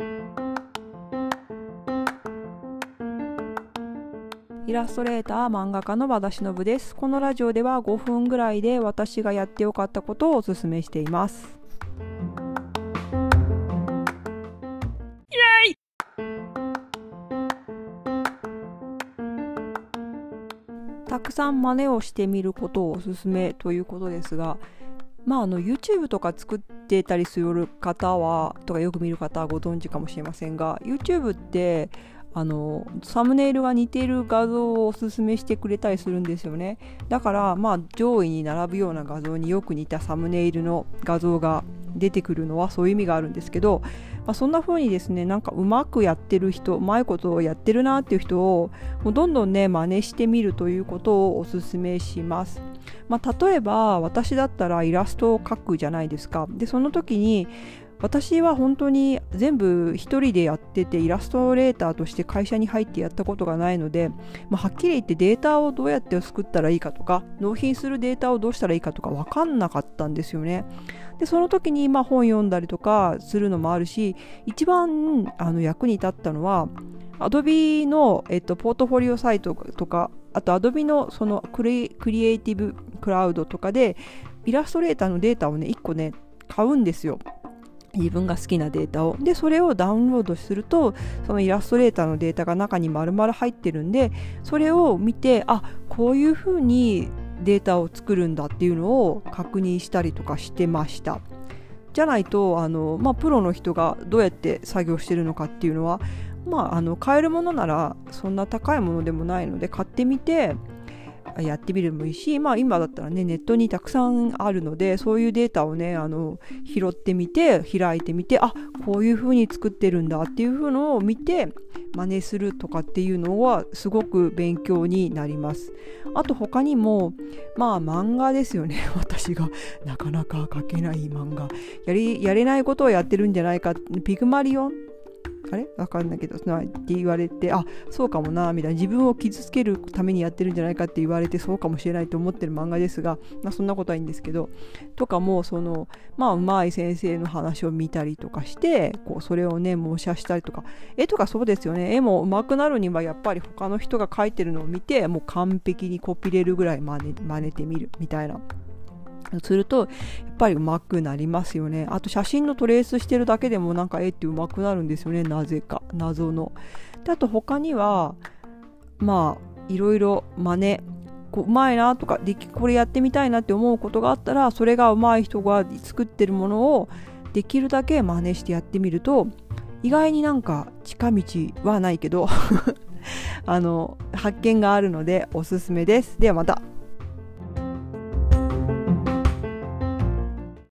イラストレーター漫画家の和田忍です。このラジオでは5分ぐらいで私がやってよかったことをお勧めしています。イエイ！たくさん真似をしてみることをおすすめということですがまあ、あの YouTube とか作ってたりする方はとかよく見る方はご存知かもしれませんが YouTube ってあのサムネイルが似ている画像をおすすめしてくれたりするんですよね。だからまあ上位に並ぶような画像によく似たサムネイルの画像が出てくるのはそういう意味があるんですけど、まあ、そんな風にですねなんかうまくやってる人うまいことをやってるなっていう人をもうどんどんね真似してみるということをおすすめします。まあ、例えば私だったらイラストを描くじゃないですか。でその時に私は本当に全部一人でやっててイラストレーターとして会社に入ってやったことがないので、まあ、はっきり言ってデータをどうやって作ったらいいかとか納品するデータをどうしたらいいかとか分かんなかったんですよね。でその時にまあ本読んだりとかするのもあるし一番あの役に立ったのは Adobe の、えっと、ポートフォリオサイトとかあと Adobe のそのクリクリエイティブクラウドとかでイラストレーターのデータをね1個ね買うんですよ。自分が好きなデータを。でそれをダウンロードするとそのイラストレーターのデータが中に丸々入ってるんでそれを見てあこういうふうにデータを作るんだっていうのを確認したりとかしてました。じゃないとあの、まあ、プロの人がどうやって作業してるのかっていうのは、まあ、あの買えるものならそんな高いものでもないので買ってみてやってみるもいいし、まあ、今だったらねネットにたくさんあるのでそういうデータをねあの拾ってみて開いてみてあこういう風に作ってるんだっていう風のを見て真似するとかっていうのはすごく勉強になります。あと他にもまあ漫画ですよね。私がなかなか描けない漫画。やりやれないことをやってるんじゃないか。ピグマリオンあれわかんないけどなって言われてあそうかもなみたいな。自分を傷つけるためにやってるんじゃないかって言われてそうかもしれないと思ってる漫画ですが、まあ、そんなことはいいんですけどとかもそのまあうまい先生の話を見たりとかしてこうそれをね模写したりとか。絵とかそうですよね。絵も上手くなるにはやっぱり他の人が描いてるのを見てもう完璧にコピれるぐらい真似真似てみるみたいな。するとやっぱり上手くなりますよね。あと写真のトレースしてるだけでもなんか絵って上手くなるんですよね。なぜか。謎の。であと他にはまあいろいろ真似。こうまいなとかできこれやってみたいなって思うことがあったらそれが上手い人が作ってるものをできるだけ真似してやってみると意外になんか近道はないけど あの発見があるのでおすすめです。ではまた。